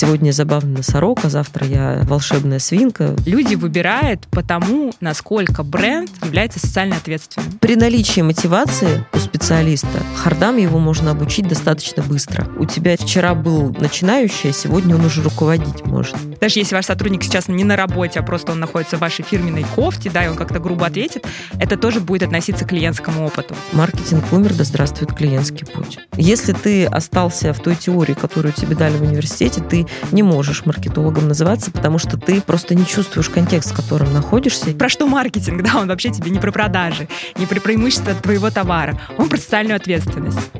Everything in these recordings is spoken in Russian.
Сегодня я забавный носорог, а завтра я волшебная свинка. Люди выбирают по тому, насколько бренд является социально ответственным. При наличии мотивации у специалиста хардам его можно обучить достаточно быстро. У тебя вчера был начинающий, а сегодня он уже руководить может. Даже если ваш сотрудник сейчас не на работе, а просто он находится в вашей фирменной кофте, да, и он как-то грубо ответит, это тоже будет относиться к клиентскому опыту. Маркетинг умер, да здравствует клиентский путь. Если ты остался в той теории, которую тебе дали в университете, ты не можешь маркетологом называться, потому что ты просто не чувствуешь контекст, в котором находишься. Про что маркетинг? Да, он вообще тебе не про продажи, не про преимущество твоего товара. Он про социальную ответственность.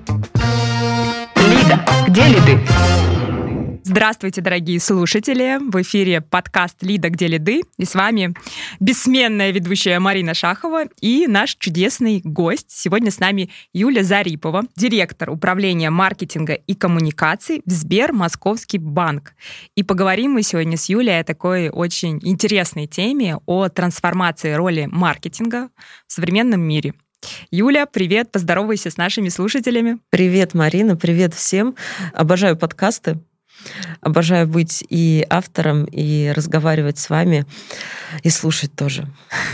Лида, где лиды? Здравствуйте, дорогие слушатели! В эфире подкаст «Лида. Где лиды?» И с вами бессменная ведущая Марина Шахова и наш чудесный гость. Сегодня с нами Юля Зарипова, директор управления маркетинга и коммуникаций в Сбер Московский банк. И поговорим мы сегодня с Юлей о такой очень интересной теме, о трансформации роли маркетинга в современном мире. Юля, привет, поздоровайся с нашими слушателями. Привет, Марина, привет всем. Обожаю подкасты. Обожаю быть и автором, и разговаривать с вами, и слушать тоже.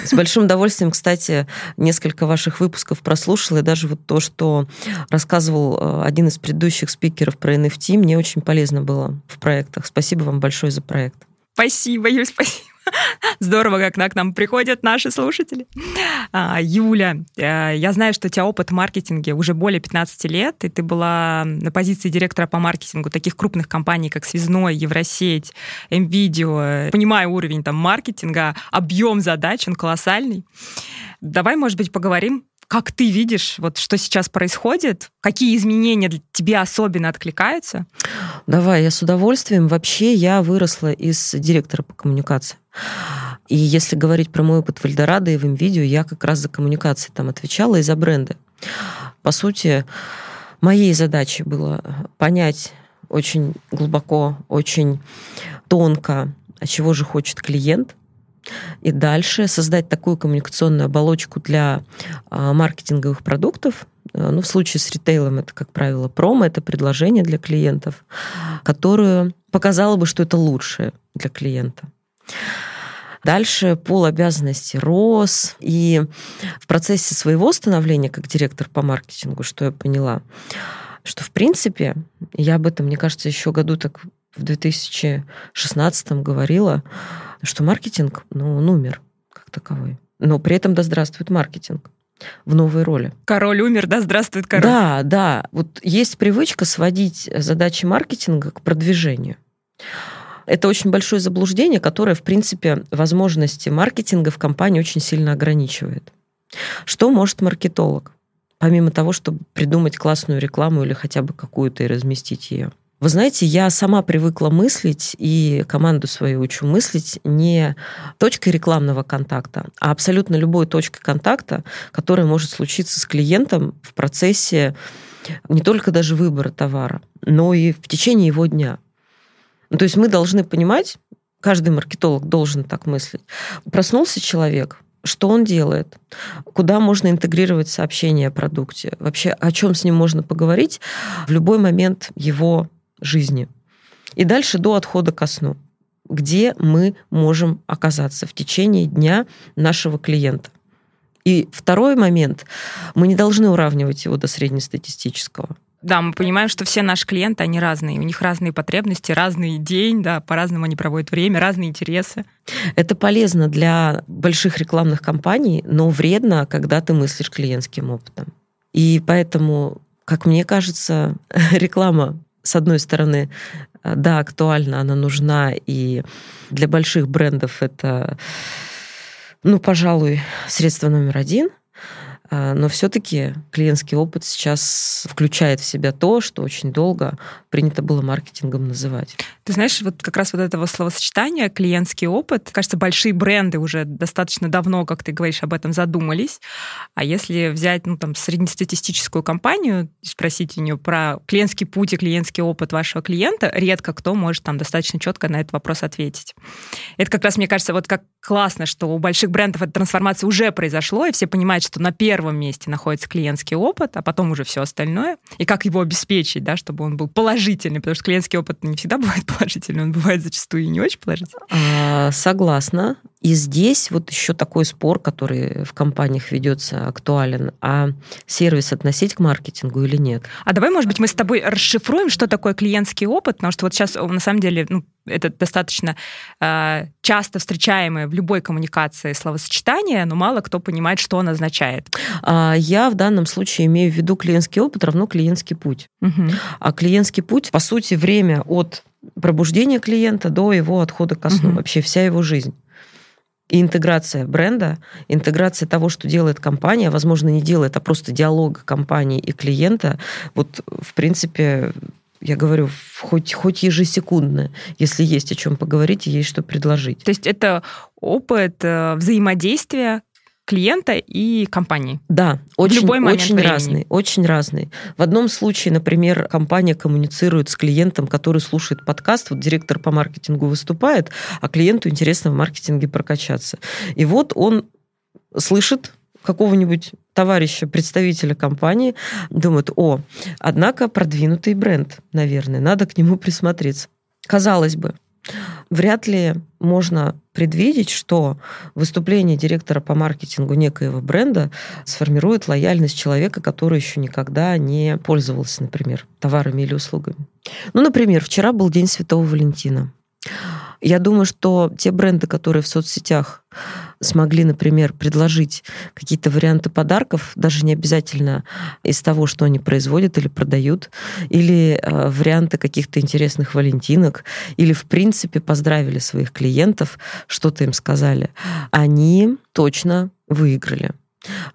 С большим удовольствием, кстати, несколько ваших выпусков прослушала, и даже вот то, что рассказывал э, один из предыдущих спикеров про NFT, мне очень полезно было в проектах. Спасибо вам большое за проект. Спасибо, Юль, спасибо. Здорово, как к нам приходят наши слушатели. А, Юля, э, я знаю, что у тебя опыт в маркетинге уже более 15 лет, и ты была на позиции директора по маркетингу таких крупных компаний, как Связной, Евросеть, МВидео. Понимаю уровень там маркетинга, объем задач, он колоссальный. Давай, может быть, поговорим как ты видишь, вот что сейчас происходит? Какие изменения тебе особенно откликаются? Давай, я с удовольствием. Вообще я выросла из директора по коммуникации. И если говорить про мой опыт в Эльдорадо и в видео, я как раз за коммуникации там отвечала и за бренды. По сути, моей задачей было понять очень глубоко, очень тонко, чего же хочет клиент – и дальше создать такую коммуникационную оболочку для а, маркетинговых продуктов, а, ну, в случае с ритейлом это, как правило, промо, это предложение для клиентов, которую показало бы, что это лучшее для клиента. Дальше пол обязанностей рос. И в процессе своего становления как директор по маркетингу, что я поняла, что, в принципе, я об этом, мне кажется, еще году так в 2016 говорила, что маркетинг, ну, он умер как таковой. Но при этом да здравствует маркетинг в новой роли. Король умер, да, здравствует король. Да, да. Вот есть привычка сводить задачи маркетинга к продвижению. Это очень большое заблуждение, которое, в принципе, возможности маркетинга в компании очень сильно ограничивает. Что может маркетолог? Помимо того, чтобы придумать классную рекламу или хотя бы какую-то и разместить ее. Вы знаете, я сама привыкла мыслить, и команду свою учу мыслить не точкой рекламного контакта, а абсолютно любой точкой контакта, которая может случиться с клиентом в процессе не только даже выбора товара, но и в течение его дня. Ну, то есть мы должны понимать, каждый маркетолог должен так мыслить. Проснулся человек, что он делает, куда можно интегрировать сообщение о продукте, вообще о чем с ним можно поговорить в любой момент его жизни. И дальше до отхода ко сну, где мы можем оказаться в течение дня нашего клиента. И второй момент, мы не должны уравнивать его до среднестатистического. Да, мы понимаем, что все наши клиенты, они разные. У них разные потребности, разный день, да, по-разному они проводят время, разные интересы. Это полезно для больших рекламных кампаний, но вредно, когда ты мыслишь клиентским опытом. И поэтому, как мне кажется, реклама с одной стороны, э, да, актуальна, она нужна, и для больших брендов это, ну, пожалуй, средство номер один – а, но все-таки клиентский опыт сейчас включает в себя то, что очень долго принято было маркетингом называть. Ты знаешь, вот как раз вот этого словосочетания клиентский опыт, кажется, большие бренды уже достаточно давно, как ты говоришь, об этом задумались. А если взять, ну, там, среднестатистическую компанию, спросить у нее про клиентский путь и клиентский опыт вашего клиента, редко кто может там достаточно четко на этот вопрос ответить. Это как раз, мне кажется, вот как классно, что у больших брендов эта трансформация уже произошло, и все понимают, что на первом месте находится клиентский опыт, а потом уже все остальное, и как его обеспечить, да, чтобы он был положительный, потому что клиентский опыт не всегда бывает положительный, он бывает зачастую и не очень положительный. А, согласна. И здесь вот еще такой спор, который в компаниях ведется, актуален. А сервис относить к маркетингу или нет? А давай, может быть, мы с тобой расшифруем, что такое клиентский опыт, потому что вот сейчас на самом деле ну, это достаточно э, часто встречаемое в любой коммуникации словосочетание, но мало кто понимает, что он означает. А, я в данном случае имею в виду клиентский опыт равно клиентский путь. Угу. А клиентский путь, по сути, время от пробуждения клиента до его отхода ко сну, угу. вообще вся его жизнь. И интеграция бренда, интеграция того, что делает компания, возможно, не делает, а просто диалога компании и клиента, вот, в принципе, я говорю, хоть, хоть ежесекундно, если есть о чем поговорить есть что предложить. То есть это опыт э, взаимодействия клиента и компании. Да, очень, любой очень времени. разный, очень разный. В одном случае, например, компания коммуницирует с клиентом, который слушает подкаст, вот директор по маркетингу выступает, а клиенту интересно в маркетинге прокачаться. И вот он слышит какого-нибудь товарища, представителя компании, думают, о, однако продвинутый бренд, наверное, надо к нему присмотреться. Казалось бы, вряд ли можно предвидеть, что выступление директора по маркетингу некоего бренда сформирует лояльность человека, который еще никогда не пользовался, например, товарами или услугами. Ну, например, вчера был День Святого Валентина. Я думаю, что те бренды, которые в соцсетях смогли, например, предложить какие-то варианты подарков, даже не обязательно из того, что они производят или продают, или э, варианты каких-то интересных валентинок, или в принципе поздравили своих клиентов, что-то им сказали, они точно выиграли.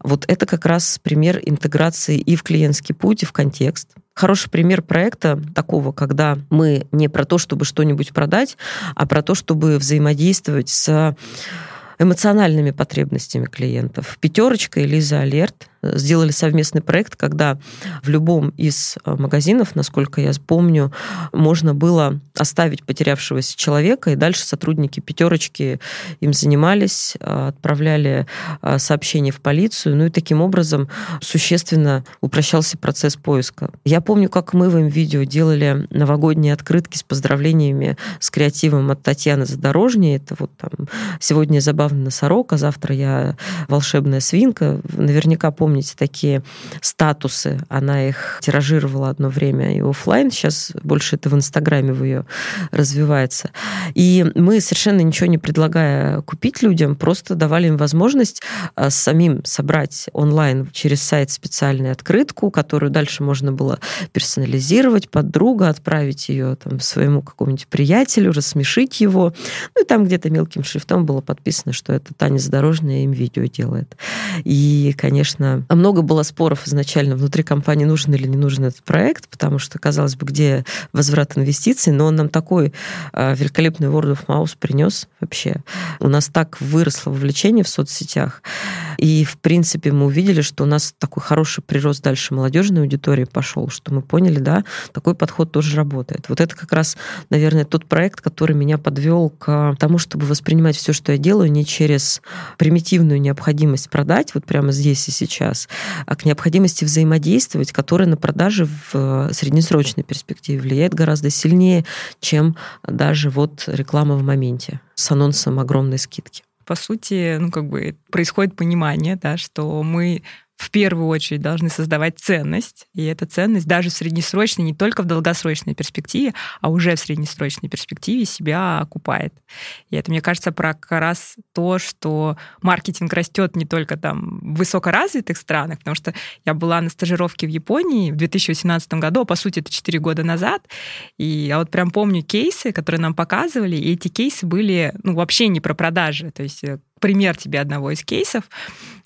Вот это как раз пример интеграции и в клиентский путь, и в контекст. Хороший пример проекта такого, когда мы не про то, чтобы что-нибудь продать, а про то, чтобы взаимодействовать с эмоциональными потребностями клиентов. Пятерочка и Лиза Алерт сделали совместный проект, когда в любом из э, магазинов, насколько я помню, можно было оставить потерявшегося человека, и дальше сотрудники пятерочки им занимались, э, отправляли э, сообщения в полицию, ну и таким образом существенно упрощался процесс поиска. Я помню, как мы в им видео делали новогодние открытки с поздравлениями с креативом от Татьяны Задорожней. Это вот там сегодня забавный носорог, а завтра я волшебная свинка. Наверняка помните, такие статусы. Она их тиражировала одно время и офлайн. Сейчас больше это в Инстаграме в ее развивается. И мы совершенно ничего не предлагая купить людям, просто давали им возможность а, самим собрать онлайн через сайт специальную открытку, которую дальше можно было персонализировать под друга, отправить ее там, своему какому-нибудь приятелю, рассмешить его. Ну и там где-то мелким шрифтом было подписано, что это Таня Задорожная им видео делает. И, конечно, а много было споров изначально внутри компании, нужен или не нужен этот проект, потому что, казалось бы, где возврат инвестиций, но он нам такой э, великолепный word of mouth принес вообще. У нас так выросло вовлечение в соцсетях, и, в принципе, мы увидели, что у нас такой хороший прирост дальше молодежной аудитории пошел, что мы поняли, да, такой подход тоже работает. Вот это как раз, наверное, тот проект, который меня подвел к тому, чтобы воспринимать все, что я делаю, не через примитивную необходимость продать, вот прямо здесь и сейчас, а к необходимости взаимодействовать, которая на продажи в э, среднесрочной перспективе влияет гораздо сильнее, чем даже вот реклама в моменте с анонсом огромной скидки. По сути, ну, как бы происходит понимание, да, что мы в первую очередь должны создавать ценность, и эта ценность даже в среднесрочной, не только в долгосрочной перспективе, а уже в среднесрочной перспективе себя окупает. И это, мне кажется, про как раз то, что маркетинг растет не только там в высокоразвитых странах, потому что я была на стажировке в Японии в 2018 году, а по сути это 4 года назад, и я вот прям помню кейсы, которые нам показывали, и эти кейсы были ну, вообще не про продажи, то есть э, пример тебе одного из кейсов.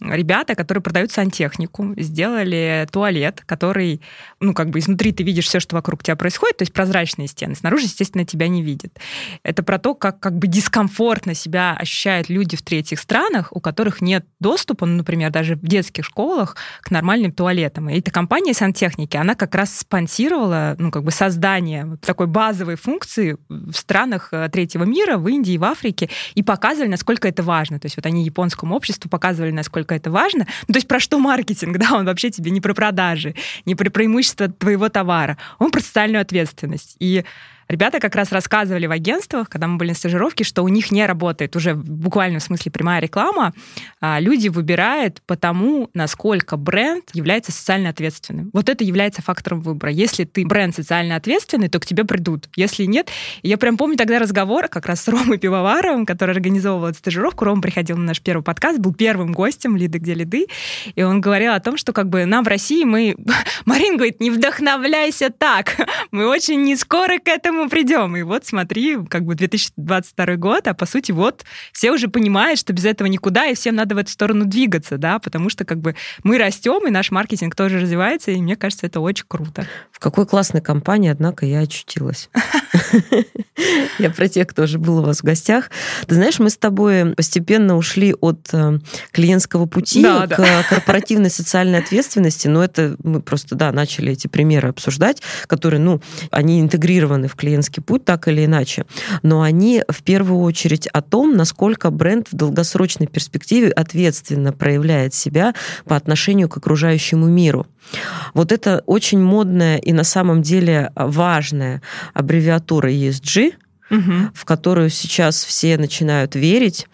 Ребята, которые продают сантехнику, сделали туалет, который, ну, как бы изнутри ты видишь все, что вокруг тебя происходит, то есть прозрачные стены, снаружи, естественно, тебя не видят. Это про то, как, как бы дискомфортно себя ощущают люди в третьих странах, у которых нет доступа, ну, например, даже в детских школах, к нормальным туалетам. И эта компания сантехники, она как раз спонсировала, ну, как бы создание такой базовой функции в странах э, третьего мира, в Индии, в Африке, и показывали, насколько это важно. То есть вот они японскому обществу показывали, насколько это важно. Ну, то есть про что маркетинг, да, он вообще тебе не про продажи, не про преимущество твоего товара, он про социальную ответственность. И Ребята как раз рассказывали в агентствах, когда мы были на стажировке, что у них не работает уже в буквальном смысле прямая реклама. А люди выбирают по тому, насколько бренд является социально ответственным. Вот это является фактором выбора. Если ты бренд социально ответственный, то к тебе придут. Если нет, я прям помню тогда разговор как раз с Ромой Пивоваровым, который организовывал стажировку. Рома приходил на наш первый подкаст, был первым гостем «Лиды, где лиды», и он говорил о том, что как бы нам в России мы... Марин говорит, не вдохновляйся так, мы очень не скоро к этому этому придем. И вот смотри, как бы 2022 год, а по сути вот все уже понимают, что без этого никуда, и всем надо в эту сторону двигаться, да, потому что как бы мы растем, и наш маркетинг тоже развивается, и мне кажется, это очень круто. В какой классной компании, однако, я очутилась. Я про тех, кто уже был у вас в гостях. Ты знаешь, мы с тобой постепенно ушли от э, клиентского пути к корпоративной социальной ответственности, но это мы просто, да, начали эти примеры обсуждать, которые, ну, они интегрированы в клиентский путь так или иначе, но они в первую очередь о том, насколько бренд в долгосрочной перспективе ответственно проявляет себя по отношению к окружающему миру. Вот это очень модная и на самом деле важная аббревиатура ESG, угу. в которую сейчас все начинают верить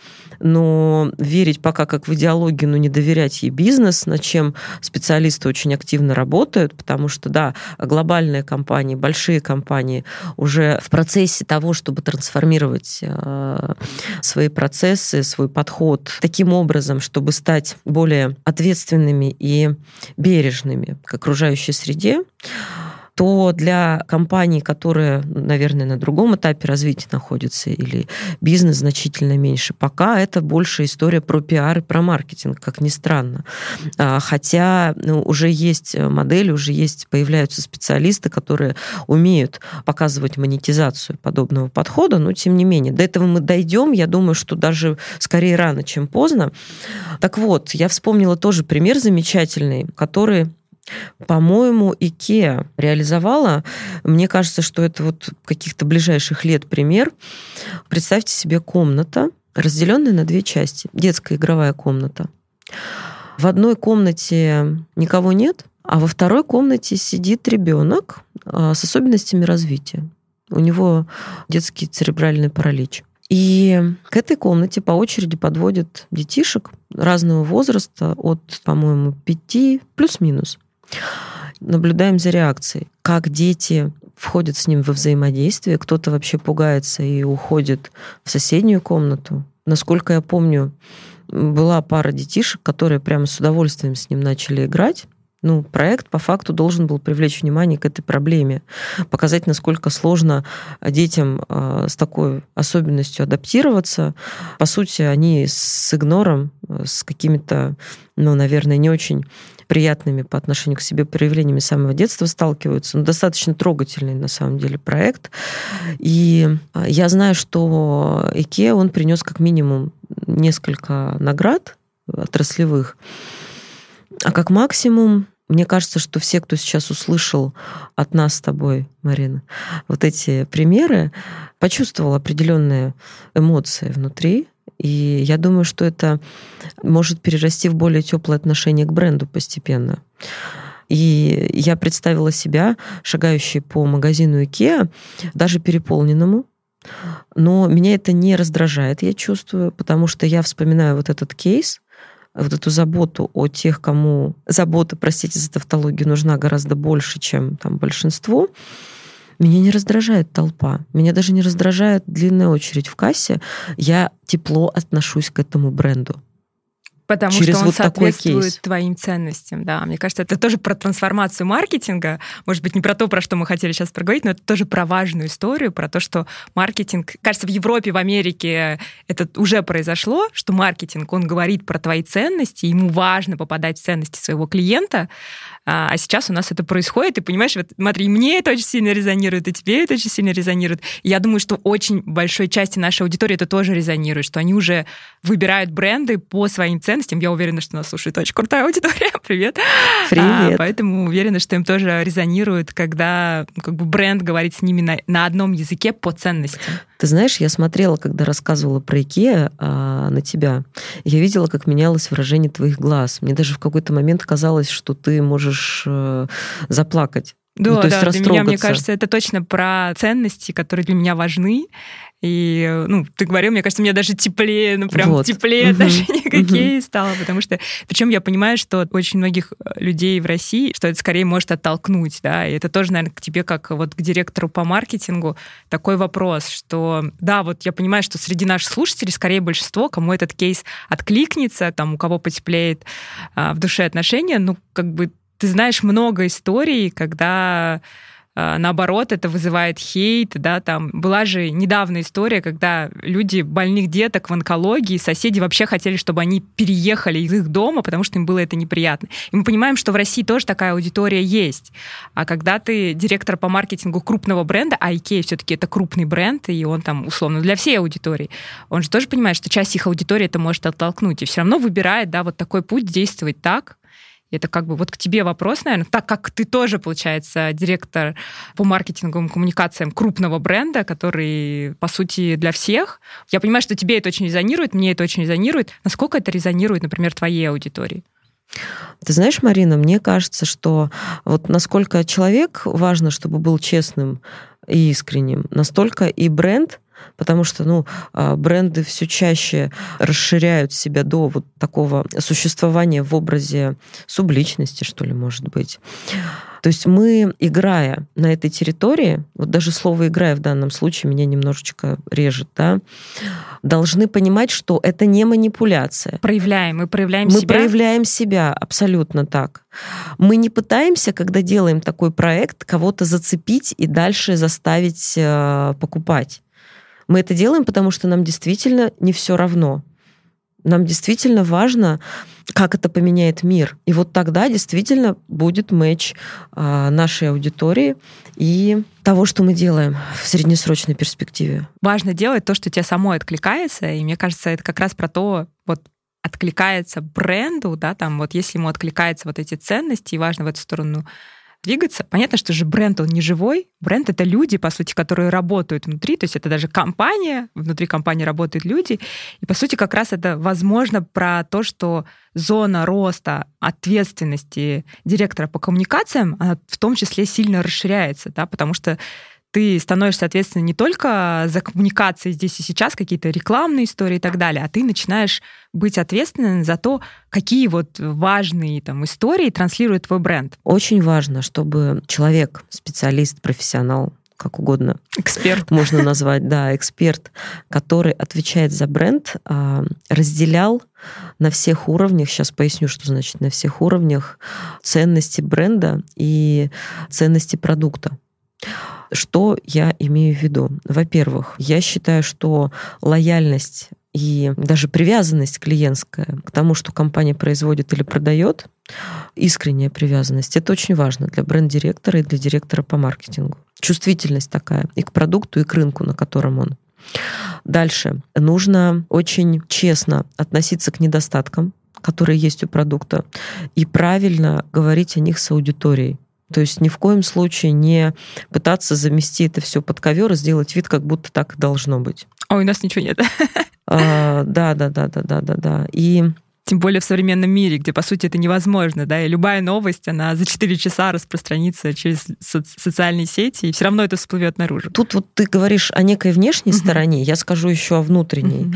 но верить пока как в идеологию, но не доверять ей бизнес, над чем специалисты очень активно работают, потому что, да, глобальные компании, большие компании уже в процессе того, чтобы трансформировать э, свои процессы, свой подход таким образом, чтобы стать более ответственными и бережными к окружающей среде, то для компаний, которые, наверное, на другом этапе развития находятся, или бизнес значительно меньше, пока это больше история про пиар и про маркетинг, как ни странно. А, хотя ну, уже есть модели, уже есть, появляются специалисты, которые умеют показывать монетизацию подобного подхода, но тем не менее, до этого мы дойдем, я думаю, что даже скорее рано, чем поздно. Так вот, я вспомнила тоже пример замечательный, который по-моему, IKEA реализовала. Мне кажется, что это вот каких-то ближайших лет пример. Представьте себе комната, разделенная на две части. Детская игровая комната. В одной комнате никого нет, а во второй комнате сидит ребенок а, с особенностями развития. У него детский церебральный паралич. И к этой комнате по очереди подводят детишек разного возраста, от, по-моему, 5 плюс-минус. Наблюдаем за реакцией, как дети входят с ним во взаимодействие, кто-то вообще пугается и уходит в соседнюю комнату. Насколько я помню, была пара детишек, которые прямо с удовольствием с ним начали играть, ну, проект по факту должен был привлечь внимание к этой проблеме, показать, насколько сложно детям а, с такой особенностью адаптироваться. По сути, они с игнором, с какими-то, ну, наверное, не очень приятными по отношению к себе проявлениями самого детства сталкиваются. Ну, достаточно трогательный, на самом деле, проект. И а, я знаю, что IKEA, он принес как минимум несколько наград отраслевых, а как максимум мне кажется, что все, кто сейчас услышал от нас с тобой, Марина, вот эти примеры, почувствовал определенные эмоции внутри. И я думаю, что это может перерасти в более теплое отношение к бренду постепенно. И я представила себя, шагающей по магазину IKEA, даже переполненному, но меня это не раздражает, я чувствую, потому что я вспоминаю вот этот кейс, вот эту заботу о тех, кому забота, простите за тавтологию, нужна гораздо больше, чем там большинству, меня не раздражает толпа. Меня даже не раздражает длинная очередь в кассе. Я тепло отношусь к этому бренду. Потому через что он вот соответствует кейс. твоим ценностям, да. Мне кажется, это тоже про трансформацию маркетинга. Может быть, не про то, про что мы хотели сейчас проговорить, но это тоже про важную историю, про то, что маркетинг... Кажется, в Европе, в Америке это уже произошло, что маркетинг, он говорит про твои ценности, ему важно попадать в ценности своего клиента, а, а сейчас у нас это происходит, и понимаешь, вот смотри, мне это очень сильно резонирует, и тебе это очень сильно резонирует. И я думаю, что очень большой части нашей аудитории это тоже резонирует, что они уже выбирают бренды по своим ценностям. Я уверена, что нас слушает очень крутая аудитория. Привет. Привет. А, поэтому уверена, что им тоже резонирует, когда ну, как бы бренд говорит с ними на, на одном языке по ценностям. Ты знаешь, я смотрела, когда рассказывала про Икеа а, на тебя, я видела, как менялось выражение твоих глаз. Мне даже в какой-то момент казалось, что ты можешь э, заплакать. Да, ну, да, для меня, мне кажется, это точно про ценности, которые для меня важны. И, ну, ты говорил, мне кажется, мне даже теплее, ну, прям вот. теплее угу. отношения какие угу. стало, потому что, причем я понимаю, что очень многих э, людей в России, что это скорее может оттолкнуть, да, и это тоже, наверное, к тебе, как вот к директору по маркетингу, такой вопрос, что, да, вот я понимаю, что среди наших слушателей скорее большинство, кому этот кейс откликнется, там, у кого потеплеет а, в душе отношения, ну, как бы ты знаешь много историй, когда наоборот, это вызывает хейт, да, там была же недавно история, когда люди больных деток в онкологии, соседи вообще хотели, чтобы они переехали из их дома, потому что им было это неприятно. И мы понимаем, что в России тоже такая аудитория есть. А когда ты директор по маркетингу крупного бренда, а IKEA все-таки это крупный бренд, и он там условно для всей аудитории, он же тоже понимает, что часть их аудитории это может оттолкнуть, и все равно выбирает, да, вот такой путь действовать так, это как бы вот к тебе вопрос, наверное, так как ты тоже, получается, директор по маркетинговым коммуникациям крупного бренда, который, по сути, для всех. Я понимаю, что тебе это очень резонирует, мне это очень резонирует. Насколько это резонирует, например, твоей аудитории? Ты знаешь, Марина, мне кажется, что вот насколько человек важно, чтобы был честным и искренним, настолько и бренд потому что ну, а, бренды все чаще расширяют себя до вот такого существования в образе субличности, что ли, может быть. То есть мы, играя на этой территории, вот даже слово «играя» в данном случае меня немножечко режет, да, должны понимать, что это не манипуляция. Проявляем, мы проявляем мы себя. Мы проявляем себя, абсолютно так. Мы не пытаемся, когда делаем такой проект, кого-то зацепить и дальше заставить э, покупать. Мы это делаем, потому что нам действительно не все равно. Нам действительно важно, как это поменяет мир. И вот тогда действительно будет матч а, нашей аудитории и того, что мы делаем в среднесрочной перспективе. Важно делать то, что тебе самой откликается. И мне кажется, это как раз про то, вот откликается бренду, да, там вот если ему откликаются вот эти ценности, и важно в эту сторону двигаться. Понятно, что же бренд, он не живой. Бренд — это люди, по сути, которые работают внутри, то есть это даже компания, внутри компании работают люди. И, по сути, как раз это, возможно, про то, что зона роста ответственности директора по коммуникациям, она в том числе сильно расширяется, да, потому что ты становишься ответственным не только за коммуникации здесь и сейчас, какие-то рекламные истории и так далее, а ты начинаешь быть ответственным за то, какие вот важные там истории транслирует твой бренд. Очень важно, чтобы человек, специалист, профессионал, как угодно. Эксперт. Можно назвать, да, эксперт, который отвечает за бренд, а, разделял на всех уровнях, сейчас поясню, что значит на всех уровнях, ценности бренда и ценности продукта. Что я имею в виду? Во-первых, я считаю, что лояльность и даже привязанность клиентская к тому, что компания производит или продает, искренняя привязанность, это очень важно для бренд-директора и для директора по маркетингу. Чувствительность такая и к продукту, и к рынку, на котором он. Дальше. Нужно очень честно относиться к недостаткам, которые есть у продукта, и правильно говорить о них с аудиторией. То есть ни в коем случае не пытаться замести это все под ковер и сделать вид, как будто так и должно быть. А у нас ничего нет. А, да, да, да, да, да, да, да. И тем более в современном мире, где, по сути, это невозможно, да, и любая новость, она за 4 часа распространится через со- социальные сети, и все равно это всплывет наружу. Тут вот ты говоришь о некой внешней стороне, я скажу еще о внутренней.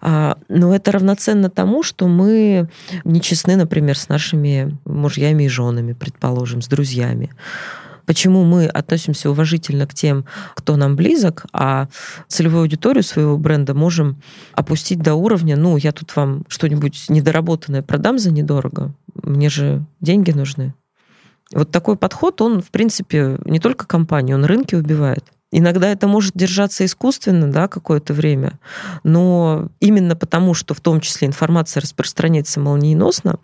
А, но это равноценно тому, что мы нечестны, например, с нашими мужьями и женами, предположим, с друзьями почему мы относимся уважительно к тем, кто нам близок, а целевую аудиторию своего бренда можем опустить до уровня, ну, я тут вам что-нибудь недоработанное продам за недорого, мне же деньги нужны. Вот такой подход, он, в принципе, не только компании, он рынки убивает. Иногда это может держаться искусственно, да, какое-то время, но именно потому, что в том числе информация распространяется молниеносно,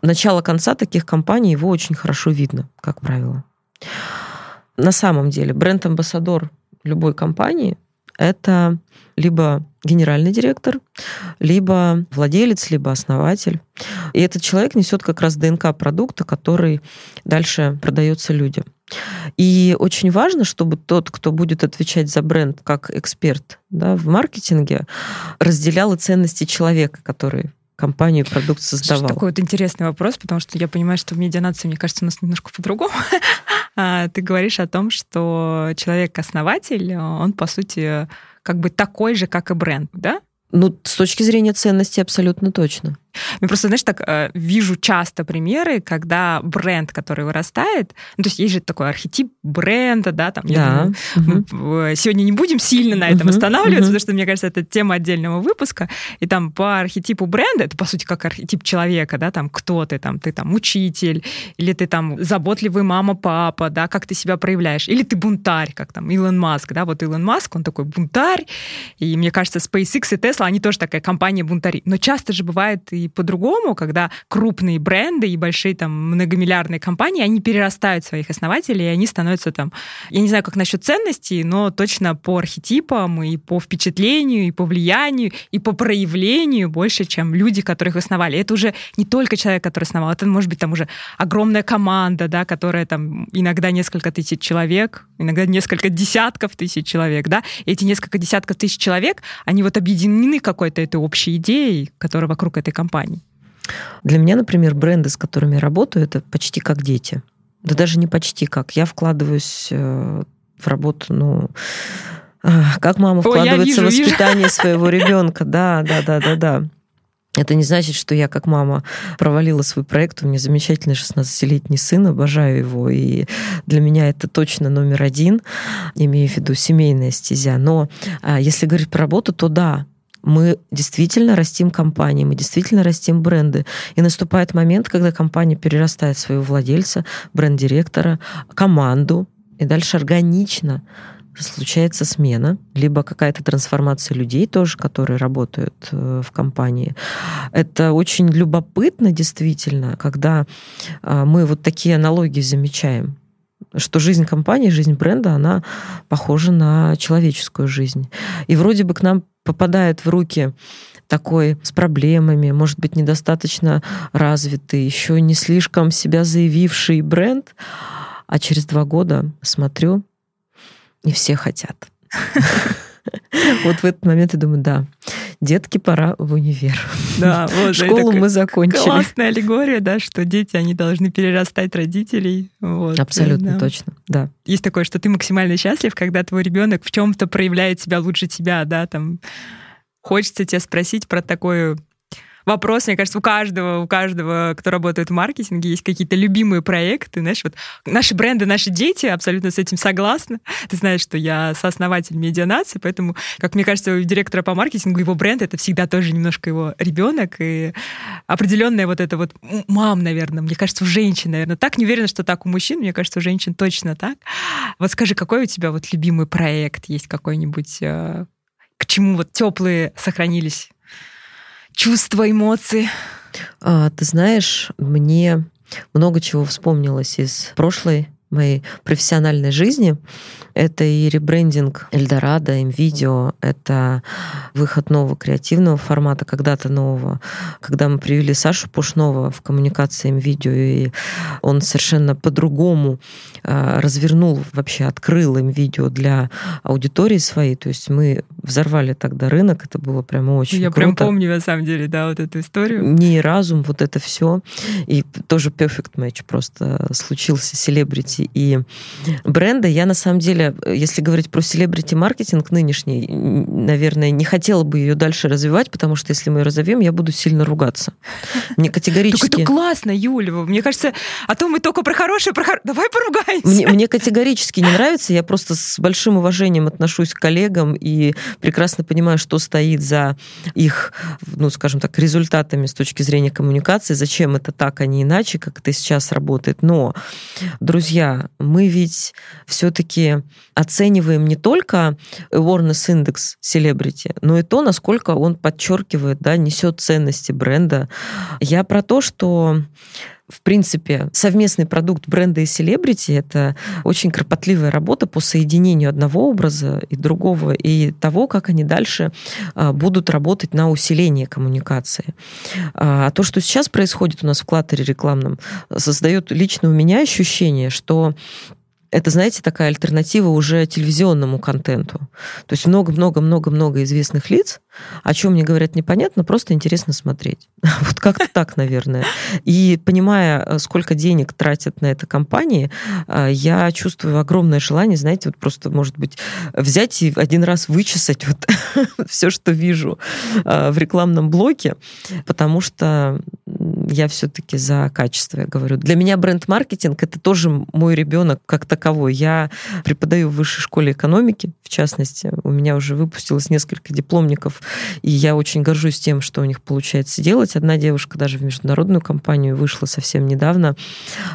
начало конца таких компаний его очень хорошо видно, как правило. На самом деле бренд-амбассадор любой компании – это либо генеральный директор, либо владелец, либо основатель. И этот человек несет как раз ДНК продукта, который дальше продается людям. И очень важно, чтобы тот, кто будет отвечать за бренд как эксперт да, в маркетинге, разделял и ценности человека, который компанию продукт создавал. Слушай, такой вот интересный вопрос, потому что я понимаю, что в медианации, мне кажется, у нас немножко по-другому. А, ты говоришь о том, что человек-основатель, он, по сути, как бы такой же, как и бренд, да? Ну, с точки зрения ценности абсолютно точно. Я просто, знаешь, так э, вижу часто примеры, когда бренд, который вырастает, ну, то есть есть же такой архетип бренда, да, там, да. думаю, угу. сегодня не будем сильно на этом угу. останавливаться, угу. потому что, мне кажется, это тема отдельного выпуска, и там по архетипу бренда, это, по сути, как архетип человека, да, там, кто ты, там, ты там учитель, или ты там заботливый мама, папа, да, как ты себя проявляешь, или ты бунтарь, как там Илон Маск, да, вот Илон Маск, он такой бунтарь, и мне кажется, SpaceX и Tesla, они тоже такая компания бунтари, но часто же бывает и по-другому, когда крупные бренды и большие там многомиллиардные компании, они перерастают своих основателей, и они становятся там, я не знаю, как насчет ценностей, но точно по архетипам и по впечатлению, и по влиянию, и по проявлению больше, чем люди, которых основали. Это уже не только человек, который основал, это может быть там уже огромная команда, да, которая там иногда несколько тысяч человек, иногда несколько десятков тысяч человек, да, и эти несколько десятков тысяч человек, они вот объединены какой-то этой общей идеей, которая вокруг этой компании компаний? Для меня, например, бренды, с которыми я работаю, это почти как дети. Да даже не почти как. Я вкладываюсь э, в работу, ну, э, как мама вкладывается Ой, вижу, в воспитание вижу. своего ребенка. Да, да, да, да, да. Это не значит, что я как мама провалила свой проект. У меня замечательный 16-летний сын, обожаю его. И для меня это точно номер один, имею в виду семейная стезя. Но а, если говорить про работу, то да, мы действительно растим компании, мы действительно растим бренды. И наступает момент, когда компания перерастает своего владельца, бренд-директора, команду, и дальше органично случается смена, либо какая-то трансформация людей тоже, которые работают э, в компании. Это очень любопытно действительно, когда а, мы вот такие аналогии замечаем что жизнь компании, жизнь бренда, она похожа на человеческую жизнь. И вроде бы к нам попадает в руки такой с проблемами, может быть, недостаточно развитый, еще не слишком себя заявивший бренд, а через два года смотрю, и все хотят. Вот в этот момент я думаю, да, детки, пора в универ. Да, вот. Школу мы закончили. Классная аллегория, да, что дети, они должны перерастать родителей. Вот, Абсолютно да. точно, да. Есть такое, что ты максимально счастлив, когда твой ребенок в чем-то проявляет себя лучше тебя, да, там. Хочется тебя спросить про такое вопрос, мне кажется, у каждого, у каждого, кто работает в маркетинге, есть какие-то любимые проекты, знаешь, вот наши бренды, наши дети, абсолютно с этим согласны. Ты знаешь, что я сооснователь медианации, поэтому, как мне кажется, у директора по маркетингу его бренд это всегда тоже немножко его ребенок и определенная вот это вот мам, наверное, мне кажется, у женщин, наверное, так не уверена, что так у мужчин, мне кажется, у женщин точно так. Вот скажи, какой у тебя вот любимый проект есть какой-нибудь, э, к чему вот теплые сохранились чувства, эмоции? А, ты знаешь, мне много чего вспомнилось из прошлой моей профессиональной жизни. Это и ребрендинг Эльдорадо, МВидео, это выход нового креативного формата, когда-то нового. Когда мы привели Сашу Пушнова в коммуникации МВидео, и он совершенно по-другому а, развернул, вообще открыл МВидео для аудитории своей. То есть мы взорвали тогда рынок, это было прямо очень Я круто. прям помню, на самом деле, да, вот эту историю. Не разум, вот это все. И тоже perfect match просто случился, селебрити и бренда. Я на самом деле если говорить про селебрити-маркетинг нынешний, наверное, не хотела бы ее дальше развивать, потому что если мы ее разовьем, я буду сильно ругаться. Мне категорически... Так это классно, Юля. Мне кажется, а то мы только про хорошее, про хор... Давай поругаемся. Мне, мне категорически не нравится. Я просто с большим уважением отношусь к коллегам и прекрасно понимаю, что стоит за их, ну, скажем так, результатами с точки зрения коммуникации, зачем это так, а не иначе, как это сейчас работает. Но, друзья, мы ведь все-таки оцениваем не только awareness индекс celebrity, но и то, насколько он подчеркивает, да, несет ценности бренда. Я про то, что в принципе, совместный продукт бренда и селебрити — это очень кропотливая работа по соединению одного образа и другого, и того, как они дальше а, будут работать на усиление коммуникации. А то, что сейчас происходит у нас в клаттере рекламном, создает лично у меня ощущение, что Это, знаете, такая альтернатива уже телевизионному контенту. То есть много-много-много-много известных лиц, о чем мне говорят непонятно, просто интересно смотреть. Вот как-то так, наверное. И понимая, сколько денег тратят на это компании, э, я чувствую огромное желание, знаете, вот просто, может быть, взять и один раз вычесать вот все, что вижу э, в рекламном блоке, потому что я все-таки за качество, я говорю. Для меня бренд-маркетинг — это тоже мой ребенок как таковой. Я преподаю в высшей школе экономики, в частности. У меня уже выпустилось несколько дипломников, и я очень горжусь тем, что у них получается делать. Одна девушка даже в международную компанию вышла совсем недавно,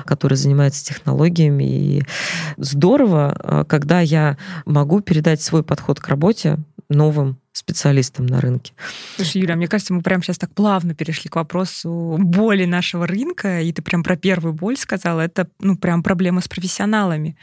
которая занимается технологиями. И здорово, а, когда я могу передать свой подход к работе новым специалистам на рынке. Слушай, Юля, мне кажется, мы прямо сейчас так плавно перешли к вопросу боли нашего рынка, и ты прям про первую боль сказала. Это, ну, прям проблема с профессионалами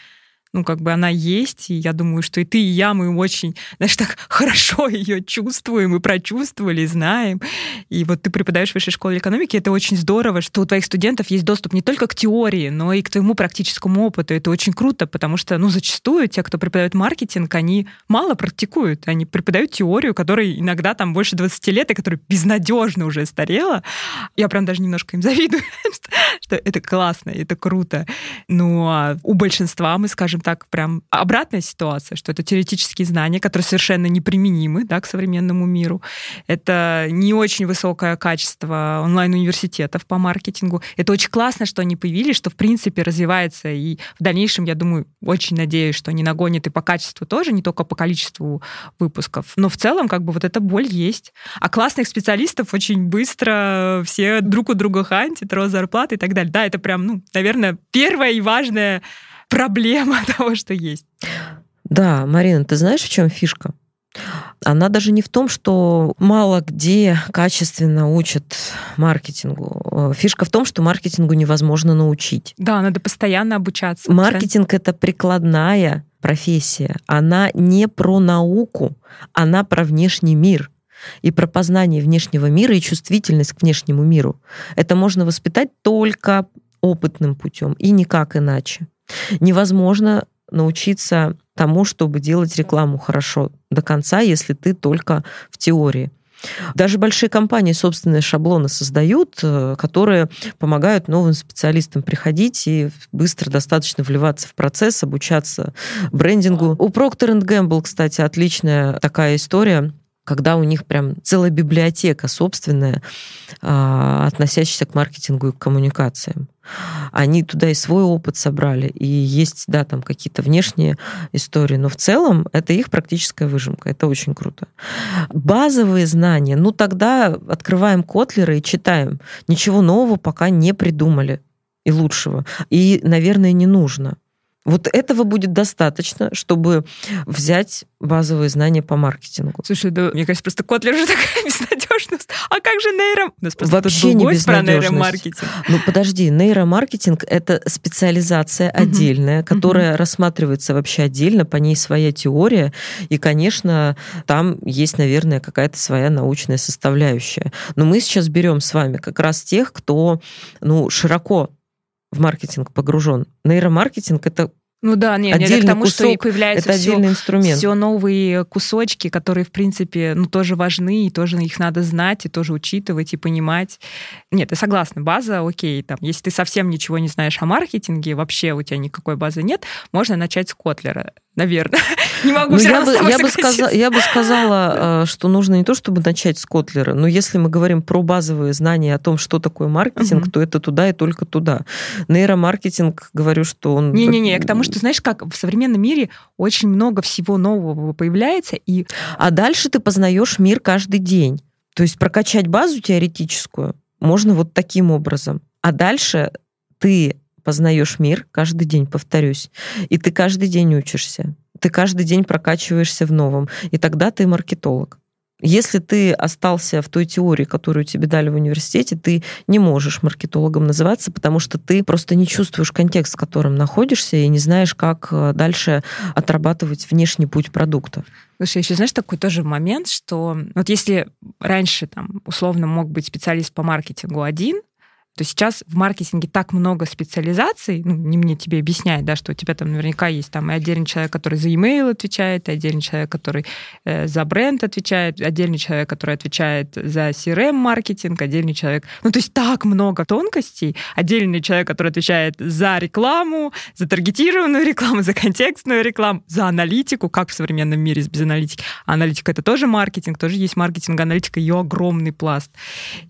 ну, как бы она есть, и я думаю, что и ты, и я, мы очень, знаешь, так хорошо ее чувствуем и прочувствовали, знаем. И вот ты преподаешь в высшей школе экономики, это очень здорово, что у твоих студентов есть доступ не только к теории, но и к твоему практическому опыту. Это очень круто, потому что, ну, зачастую те, кто преподает маркетинг, они мало практикуют. Они преподают теорию, которой иногда там больше 20 лет, и которая безнадежно уже старела. Я прям даже немножко им завидую, что это классно, это круто. Но у большинства, мы скажем, скажем так, прям обратная ситуация, что это теоретические знания, которые совершенно неприменимы да, к современному миру. Это не очень высокое качество онлайн-университетов по маркетингу. Это очень классно, что они появились, что в принципе развивается. И в дальнейшем, я думаю, очень надеюсь, что они нагонят и по качеству тоже, не только по количеству выпусков. Но в целом как бы вот эта боль есть. А классных специалистов очень быстро все друг у друга хантят, рост зарплаты и так далее. Да, это прям, ну, наверное, первое и важное проблема того, что есть. Да, Марина, ты знаешь, в чем фишка? Она даже не в том, что мало где качественно учат маркетингу. Фишка в том, что маркетингу невозможно научить. Да, надо постоянно обучаться. Маркетинг — это прикладная профессия. Она не про науку, она про внешний мир и про познание внешнего мира и чувствительность к внешнему миру. Это можно воспитать только опытным путем и никак иначе. Невозможно научиться тому, чтобы делать рекламу хорошо до конца, если ты только в теории. Даже большие компании собственные шаблоны создают, э, которые помогают новым специалистам приходить и быстро достаточно вливаться в процесс, обучаться брендингу. У Procter Gamble, кстати, отличная такая история когда у них прям целая библиотека собственная, а, относящаяся к маркетингу и к коммуникациям. Они туда и свой опыт собрали, и есть, да, там какие-то внешние истории, но в целом это их практическая выжимка, это очень круто. Базовые знания, ну тогда открываем Котлера и читаем. Ничего нового пока не придумали и лучшего. И, наверное, не нужно. Вот этого будет достаточно, чтобы взять базовые знания по маркетингу. Слушай, да, мне кажется, просто Котлер же такая безнадежность. А как же нейро... У нас Вообще не про нейромаркетинг. Ну, подожди, нейромаркетинг — это специализация отдельная, которая рассматривается вообще отдельно, по ней своя теория, и, конечно, там есть, наверное, какая-то своя научная составляющая. Но мы сейчас берем с вами как раз тех, кто ну, широко в маркетинг погружен. Нейромаркетинг это ну да, не, отдельный не к тому, кусок, что появляются это все, инструмент. все новые кусочки, которые, в принципе, ну, тоже важны, и тоже их надо знать, и тоже учитывать, и понимать. Нет, я согласна, база, окей, там, если ты совсем ничего не знаешь о маркетинге, вообще у тебя никакой базы нет, можно начать с Котлера наверное. Не могу ну, все я, бы, я, бы сказала, я бы сказала, что нужно не то, чтобы начать с Котлера, но если мы говорим про базовые знания о том, что такое маркетинг, угу. то это туда и только туда. Нейромаркетинг, говорю, что он... Не-не-не, к тому, что, знаешь, как в современном мире очень много всего нового появляется, и... А дальше ты познаешь мир каждый день. То есть прокачать базу теоретическую можно вот таким образом. А дальше ты познаешь мир каждый день, повторюсь. И ты каждый день учишься. Ты каждый день прокачиваешься в новом. И тогда ты маркетолог. Если ты остался в той теории, которую тебе дали в университете, ты не можешь маркетологом называться, потому что ты просто не чувствуешь контекст, в котором находишься, и не знаешь, как э, дальше отрабатывать внешний путь продукта. Слушай, еще знаешь такой тоже момент, что вот если раньше там условно мог быть специалист по маркетингу один, то сейчас в маркетинге так много специализаций, ну, не мне тебе объяснять, да, что у тебя там наверняка есть там и отдельный человек, который за email отвечает, и отдельный человек, который э, за бренд отвечает, отдельный человек, который отвечает за CRM-маркетинг, отдельный человек. Ну, то есть так много тонкостей. Отдельный человек, который отвечает за рекламу, за таргетированную рекламу, за контекстную рекламу, за аналитику, как в современном мире без аналитики. Аналитика — это тоже маркетинг, тоже есть маркетинг, аналитика — ее огромный пласт.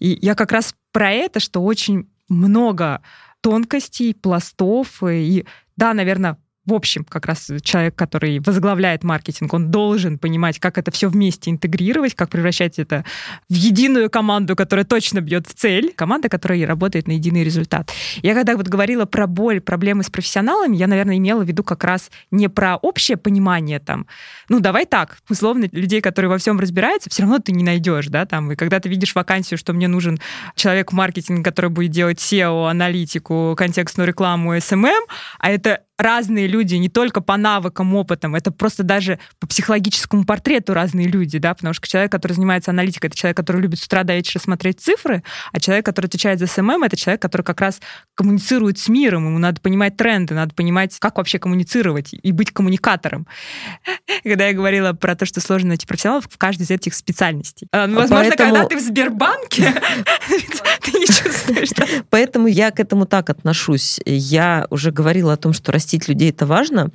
И я как раз про это, что очень много тонкостей, пластов, и да, наверное, в общем, как раз человек, который возглавляет маркетинг, он должен понимать, как это все вместе интегрировать, как превращать это в единую команду, которая точно бьет в цель, команда, которая работает на единый результат. Я когда вот говорила про боль, проблемы с профессионалами, я, наверное, имела в виду как раз не про общее понимание там, ну, давай так, условно, людей, которые во всем разбираются, все равно ты не найдешь, да, там, и когда ты видишь вакансию, что мне нужен человек в маркетинге, который будет делать SEO, аналитику, контекстную рекламу, SMM, а это разные люди, не только по навыкам, опытам, это просто даже по психологическому портрету разные люди, да, потому что человек, который занимается аналитикой, это человек, который любит с утра до вечера смотреть цифры, а человек, который отвечает за SMM, это человек, который как раз коммуницирует с миром, ему надо понимать тренды, надо понимать, как вообще коммуницировать и быть коммуникатором. Когда я говорила про то, что сложно найти профессионалов в каждой из этих специальностей. А, ну, возможно, Поэтому... когда ты в Сбербанке, ты не чувствуешь. Поэтому я к этому так отношусь. Я уже говорила о том, что растить людей это важно.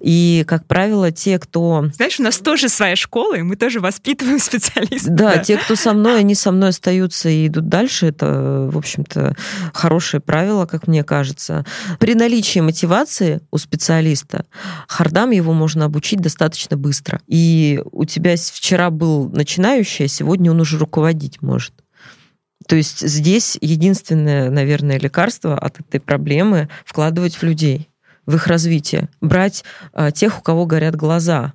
И, как правило, те, кто... Знаешь, у нас тоже своя школа, и мы тоже воспитываем специалистов. Да, те, кто со мной, они со мной остаются и идут дальше. Это, в общем-то, хорошее правило, как мне кажется. При наличии мотивации у специалиста хардам его можно обучить достаточно быстро. И у тебя вчера был начинающий, а сегодня он уже руководить может. То есть здесь единственное, наверное, лекарство от этой проблемы вкладывать в людей в их развитие, брать а, тех, у кого горят глаза,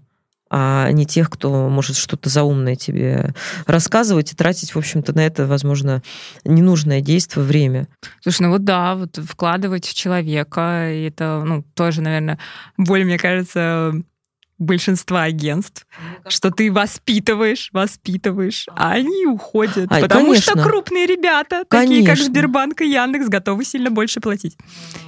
а не тех, кто может что-то заумное тебе рассказывать и тратить, в общем-то, на это, возможно, ненужное действие, время. Слушай, ну вот да, вот вкладывать в человека, это, ну, тоже, наверное, более, мне кажется, большинства агентств, что ты воспитываешь, воспитываешь, а они уходят, а, потому конечно. что крупные ребята, конечно. такие как Сбербанк и Яндекс, готовы сильно больше платить.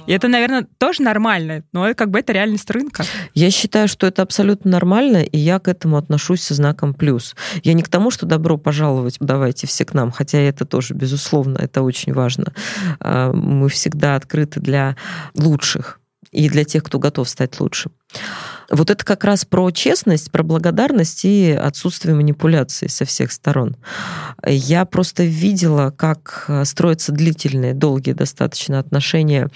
И это, наверное, тоже нормально, но как бы это реальность рынка. Я считаю, что это абсолютно нормально, и я к этому отношусь со знаком плюс. Я не к тому, что добро пожаловать, давайте все к нам, хотя это тоже, безусловно, это очень важно. А, мы всегда открыты для лучших и для тех, кто готов стать лучше. Вот это как раз про честность, про благодарность и отсутствие манипуляций со всех сторон. Я просто видела, как э, строятся длительные, долгие достаточно отношения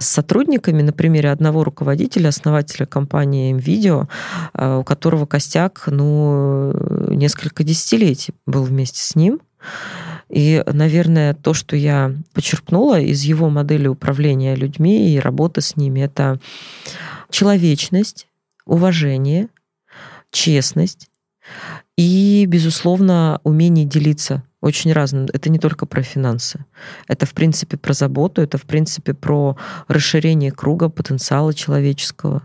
с сотрудниками на примере одного руководителя, основателя компании MVideo, э, у которого костяк, ну, несколько десятилетий был вместе с ним. И, наверное, то, что я почерпнула из его модели управления людьми и работы с ними, это человечность, уважение, честность и, безусловно, умение делиться очень разным. Это не только про финансы. Это, в принципе, про заботу, это, в принципе, про расширение круга потенциала человеческого.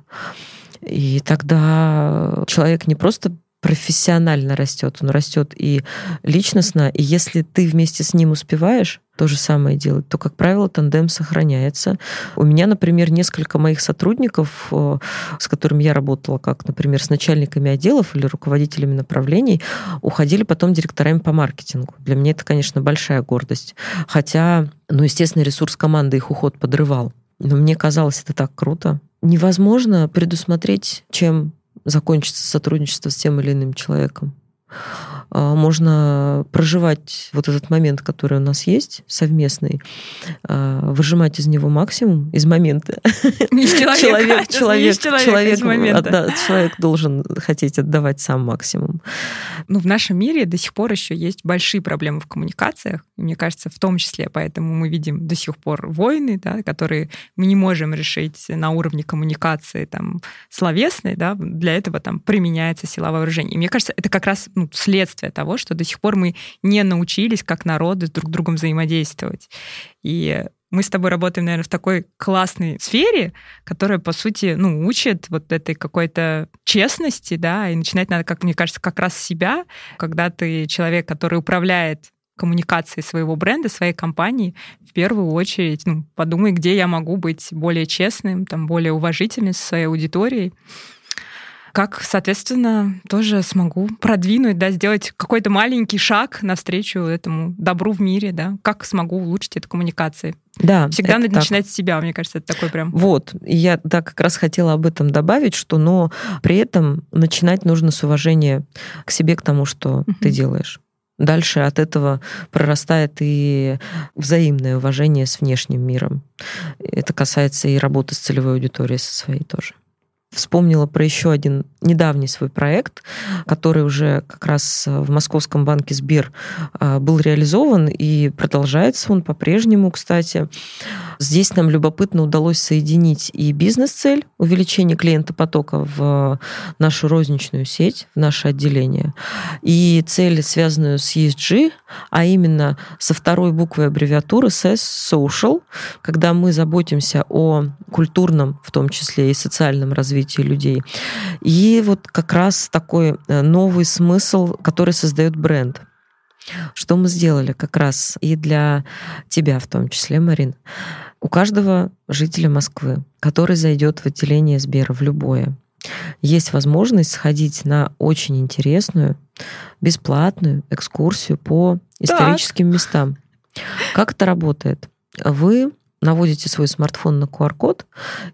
И тогда человек не просто профессионально растет, он растет и личностно, и если ты вместе с ним успеваешь то же самое делать, то, как правило, тандем сохраняется. У меня, например, несколько моих сотрудников, э, с которыми я работала, как, например, с начальниками отделов или руководителями направлений, уходили потом директорами по маркетингу. Для меня это, конечно, большая гордость. Хотя, ну, естественно, ресурс команды их уход подрывал. Но мне казалось это так круто. Невозможно предусмотреть, чем закончится сотрудничество с тем или иным человеком. А, можно проживать вот этот момент, который у нас есть, совместный, а, выжимать из него максимум, из момента. Из человека. Человек, человек, человек, человек должен хотеть отдавать сам максимум. Ну, в нашем мире до сих пор еще есть большие проблемы в коммуникациях. И мне кажется, в том числе поэтому мы видим до сих пор войны, да, которые мы не можем решить на уровне коммуникации там, словесной. Да, для этого там применяется сила вооружения. И мне кажется, это как раз ну, следствие того, что до сих пор мы не научились как народы друг с другом взаимодействовать. И мы с тобой работаем, наверное, в такой классной сфере, которая, по сути, ну, учит вот этой какой-то честности, да, и начинать надо, как мне кажется, как раз с себя, когда ты человек, который управляет коммуникации своего бренда, своей компании, в первую очередь ну, подумай, где я могу быть более честным, там, более уважительным со своей аудиторией как, соответственно, тоже смогу продвинуть, да, сделать какой-то маленький шаг навстречу этому добру в мире, да, как смогу улучшить эту коммуникацию. Да, Всегда надо так. начинать с себя, мне кажется, это такой прям... Вот, я да, как раз хотела об этом добавить, что, но при этом начинать нужно с уважения к себе, к тому, что uh-huh. ты делаешь. Дальше от этого прорастает и взаимное уважение с внешним миром. Это касается и работы с целевой аудиторией со своей тоже вспомнила про еще один недавний свой проект, который уже как раз в Московском банке Сбер а, был реализован, и продолжается он по-прежнему, кстати. Здесь нам любопытно удалось соединить и бизнес-цель, увеличение клиента потока в нашу розничную сеть, в наше отделение, и цель, связанную с ESG, а именно со второй буквой аббревиатуры SES Social, когда мы заботимся о культурном, в том числе и социальном развитии развитию людей. И вот как раз такой э, новый смысл, который создает бренд. Что мы сделали как раз и для тебя в том числе, Марин. У каждого жителя Москвы, который зайдет в отделение Сбера, в любое, есть возможность сходить на очень интересную, бесплатную экскурсию по историческим так. местам. Как это работает? Вы наводите свой смартфон на QR-код,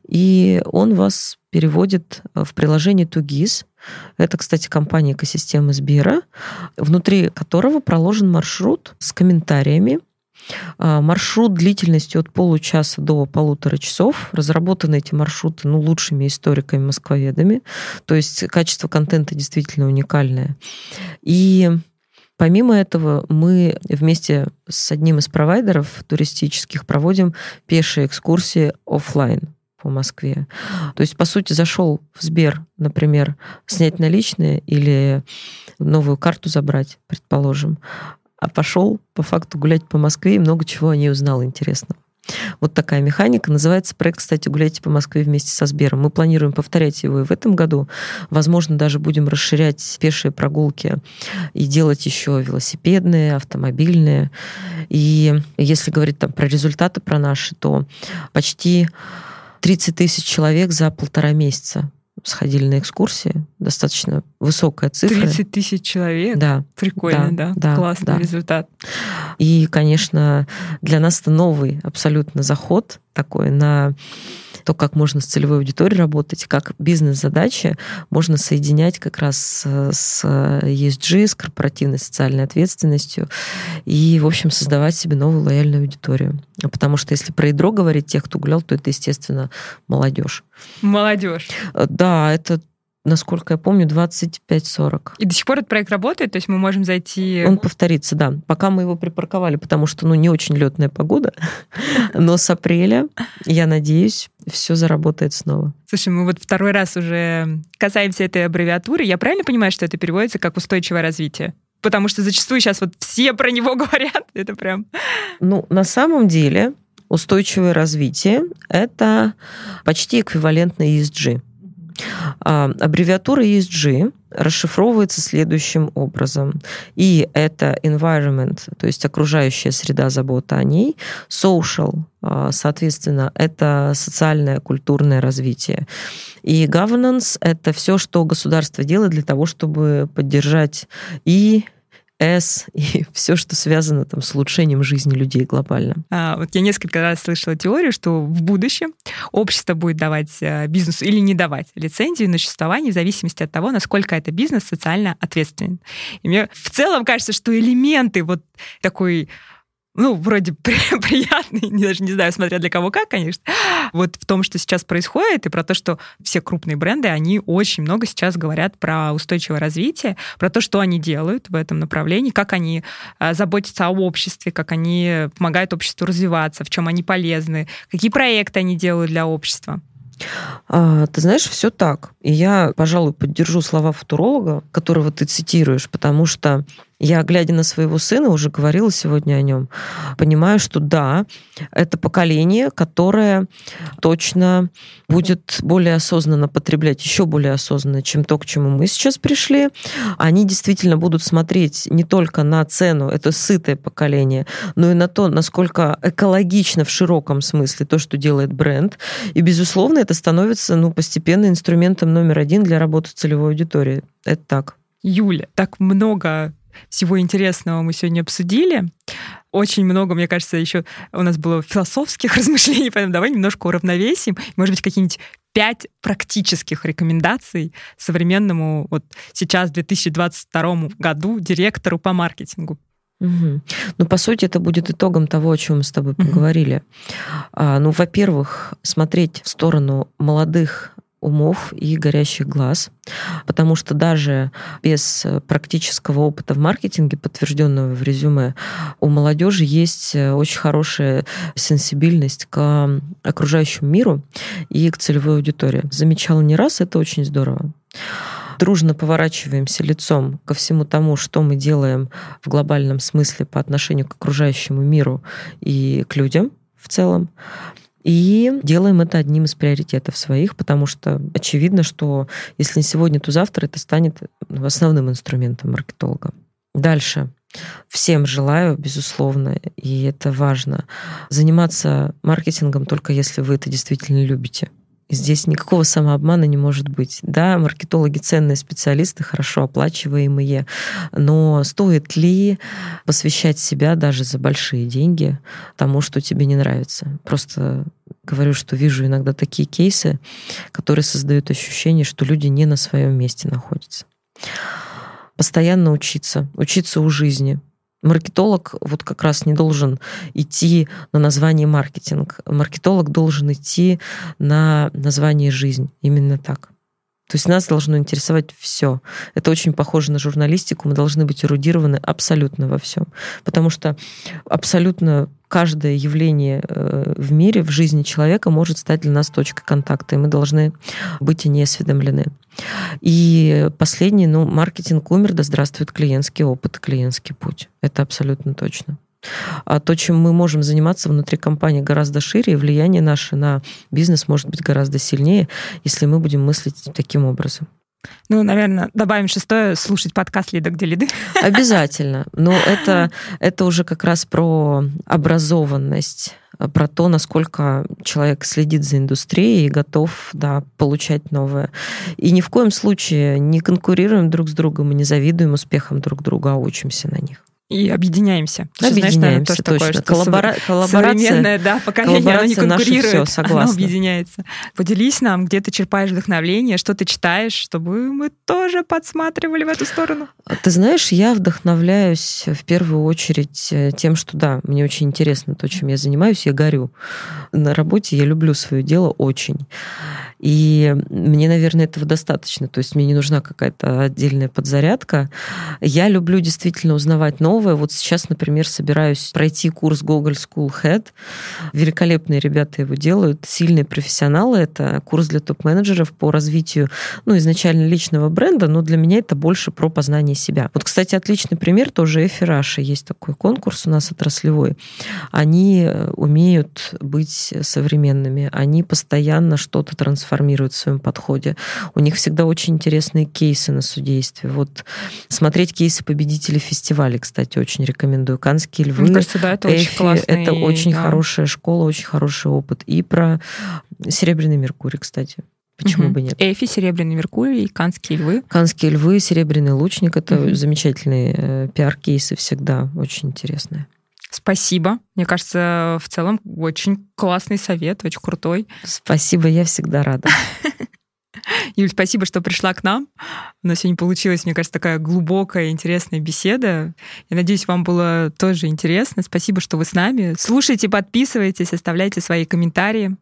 и он вас переводит в приложение Тугис. Это, кстати, компания экосистемы Сбера, внутри которого проложен маршрут с комментариями, а, Маршрут длительностью от получаса до полутора часов. Разработаны эти маршруты ну, лучшими историками-москвоведами. То есть качество контента действительно уникальное. И Помимо этого, мы вместе с одним из провайдеров туристических проводим пешие экскурсии офлайн по Москве. То есть, по сути, зашел в Сбер, например, снять наличные или новую карту забрать, предположим, а пошел по факту гулять по Москве и много чего о ней узнал интересного. Вот такая механика. Называется проект, кстати, «Гуляйте по Москве вместе со Сбером». Мы планируем повторять его и в этом году. Возможно, даже будем расширять пешие прогулки и делать еще велосипедные, автомобильные. И если говорить там про результаты, про наши, то почти 30 тысяч человек за полтора месяца сходили на экскурсии. Достаточно высокая цифра. 30 тысяч человек? Да. Прикольно, да? да? да Классный да. результат. И, конечно, для нас это новый абсолютно заход такой на то, как можно с целевой аудиторией работать, как бизнес-задачи можно соединять как раз с ESG, с корпоративной социальной ответственностью и, в общем, создавать себе новую лояльную аудиторию. Потому что если про ядро говорить тех, кто гулял, то это, естественно, молодежь. Молодежь. Да, это насколько я помню, 25-40. И до сих пор этот проект работает? То есть мы можем зайти... Он повторится, да. Пока мы его припарковали, потому что, ну, не очень летная погода. Но с апреля, я надеюсь, все заработает снова. Слушай, мы вот второй раз уже касаемся этой аббревиатуры. Я правильно понимаю, что это переводится как устойчивое развитие? Потому что зачастую сейчас вот все про него говорят. Это прям... Ну, на самом деле, устойчивое развитие — это почти эквивалентно ESG. А, аббревиатура ESG расшифровывается следующим образом. И это environment, то есть окружающая среда, забота о ней. Social, соответственно, это социальное, культурное развитие. И governance — это все, что государство делает для того, чтобы поддержать и с и все, что связано там, с улучшением жизни людей глобально. А, вот я несколько раз слышала теорию, что в будущем общество будет давать э, бизнесу или не давать лицензию на существование в зависимости от того, насколько это бизнес социально ответственен. И мне в целом кажется, что элементы вот такой ну, вроде при, приятный, даже не знаю, смотря для кого как, конечно, вот в том, что сейчас происходит, и про то, что все крупные бренды, они очень много сейчас говорят про устойчивое развитие, про то, что они делают в этом направлении, как они а, заботятся о обществе, как они помогают обществу развиваться, в чем они полезны, какие проекты они делают для общества. А, ты знаешь, все так. И я, пожалуй, поддержу слова футуролога, которого ты цитируешь, потому что Я, глядя на своего сына, уже говорила сегодня о нем, понимаю, что да, это поколение, которое точно будет более осознанно потреблять, еще более осознанно, чем то, к чему мы сейчас пришли. Они действительно будут смотреть не только на цену, это сытое поколение, но и на то, насколько экологично в широком смысле то, что делает бренд. И, безусловно, это становится ну, постепенно инструментом номер один для работы целевой аудиторией. Это так. Юля, так много всего интересного мы сегодня обсудили. Очень много, мне кажется, еще у нас было философских размышлений, поэтому давай немножко уравновесим. Может быть, какие-нибудь пять практических рекомендаций современному вот сейчас, в 2022 году, директору по маркетингу. Угу. Ну, по сути, это будет итогом того, о чем мы с тобой поговорили. Угу. А, ну, во-первых, смотреть в сторону молодых умов и горящих глаз, потому что даже без практического опыта в маркетинге, подтвержденного в резюме, у молодежи есть очень хорошая сенсибильность к окружающему миру и к целевой аудитории. Замечала не раз, это очень здорово дружно поворачиваемся лицом ко всему тому, что мы делаем в глобальном смысле по отношению к окружающему миру и к людям в целом. И делаем это одним из приоритетов своих, потому что очевидно, что если не сегодня, то завтра это станет основным инструментом маркетолога. Дальше. Всем желаю, безусловно, и это важно, заниматься маркетингом только если вы это действительно любите. Здесь никакого самообмана не может быть. Да, маркетологи ценные специалисты, хорошо оплачиваемые, но стоит ли посвящать себя даже за большие деньги тому, что тебе не нравится? Просто говорю, что вижу иногда такие кейсы, которые создают ощущение, что люди не на своем месте находятся. Постоянно учиться, учиться у жизни, Маркетолог вот как раз не должен идти на название маркетинг. Маркетолог должен идти на название жизнь. Именно так. То есть нас должно интересовать все. Это очень похоже на журналистику. Мы должны быть эрудированы абсолютно во всем. Потому что абсолютно каждое явление э, в мире, в жизни человека может стать для нас точкой контакта, и мы должны быть о ней осведомлены. И последний, ну, маркетинг умер, да здравствует клиентский опыт, клиентский путь. Это абсолютно точно. А то, чем мы можем заниматься внутри компании гораздо шире, и влияние наше на бизнес может быть гораздо сильнее, если мы будем мыслить таким образом. Ну, наверное, добавим шестое, слушать подкаст «Лида, где лиды». Обязательно. Но это, это уже как раз про образованность про то, насколько человек следит за индустрией и готов да, получать новое. И ни в коем случае не конкурируем друг с другом и не завидуем успехам друг друга, а учимся на них и объединяемся. Объединяемся, знаешь, тоже точно. Такое, Коллабора... коллаборация, да, поколение, оно не конкурирует, все, оно объединяется. Поделись нам, где ты черпаешь вдохновление, что ты читаешь, чтобы мы тоже подсматривали в эту сторону. Ты знаешь, я вдохновляюсь в первую очередь э, тем, что да, мне очень интересно то, чем я занимаюсь, я горю. На работе я люблю свое дело очень. И мне, наверное, этого достаточно. То есть мне не нужна какая-то отдельная подзарядка. Я люблю действительно узнавать новое. Вот сейчас, например, собираюсь пройти курс Google School Head. Великолепные ребята его делают, сильные профессионалы. Это курс для топ-менеджеров по развитию, ну, изначально личного бренда, но для меня это больше про познание себя. Вот, кстати, отличный пример тоже Effie Russia. Есть такой конкурс у нас отраслевой. Они умеют быть современными. Они постоянно что-то трансформируют формируют в своем подходе. У них всегда очень интересные кейсы на судействе. Вот смотреть кейсы победителей фестиваля, кстати, очень рекомендую. Каннские львы. Мне кажется, да, это Effie, очень классный, Это очень да. хорошая школа, очень хороший опыт. И про Серебряный Меркурий, кстати. Почему угу. бы нет? Эфи, Серебряный Меркурий, Канские львы. Канские львы, Серебряный лучник. Это угу. замечательные э, пиар-кейсы всегда, очень интересные. Спасибо. Мне кажется, в целом очень классный совет, очень крутой. Спасибо, я всегда рада. Юль, спасибо, что пришла к нам. У нас сегодня получилась, мне кажется, такая глубокая, интересная беседа. Я надеюсь, вам было тоже интересно. Спасибо, что вы с нами. Слушайте, подписывайтесь, оставляйте свои комментарии,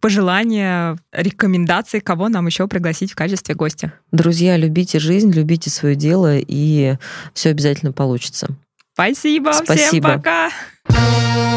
пожелания, рекомендации, кого нам еще пригласить в качестве гостя. Друзья, любите жизнь, любите свое дело, и все обязательно получится. Спасибо, Спасибо. всем пока!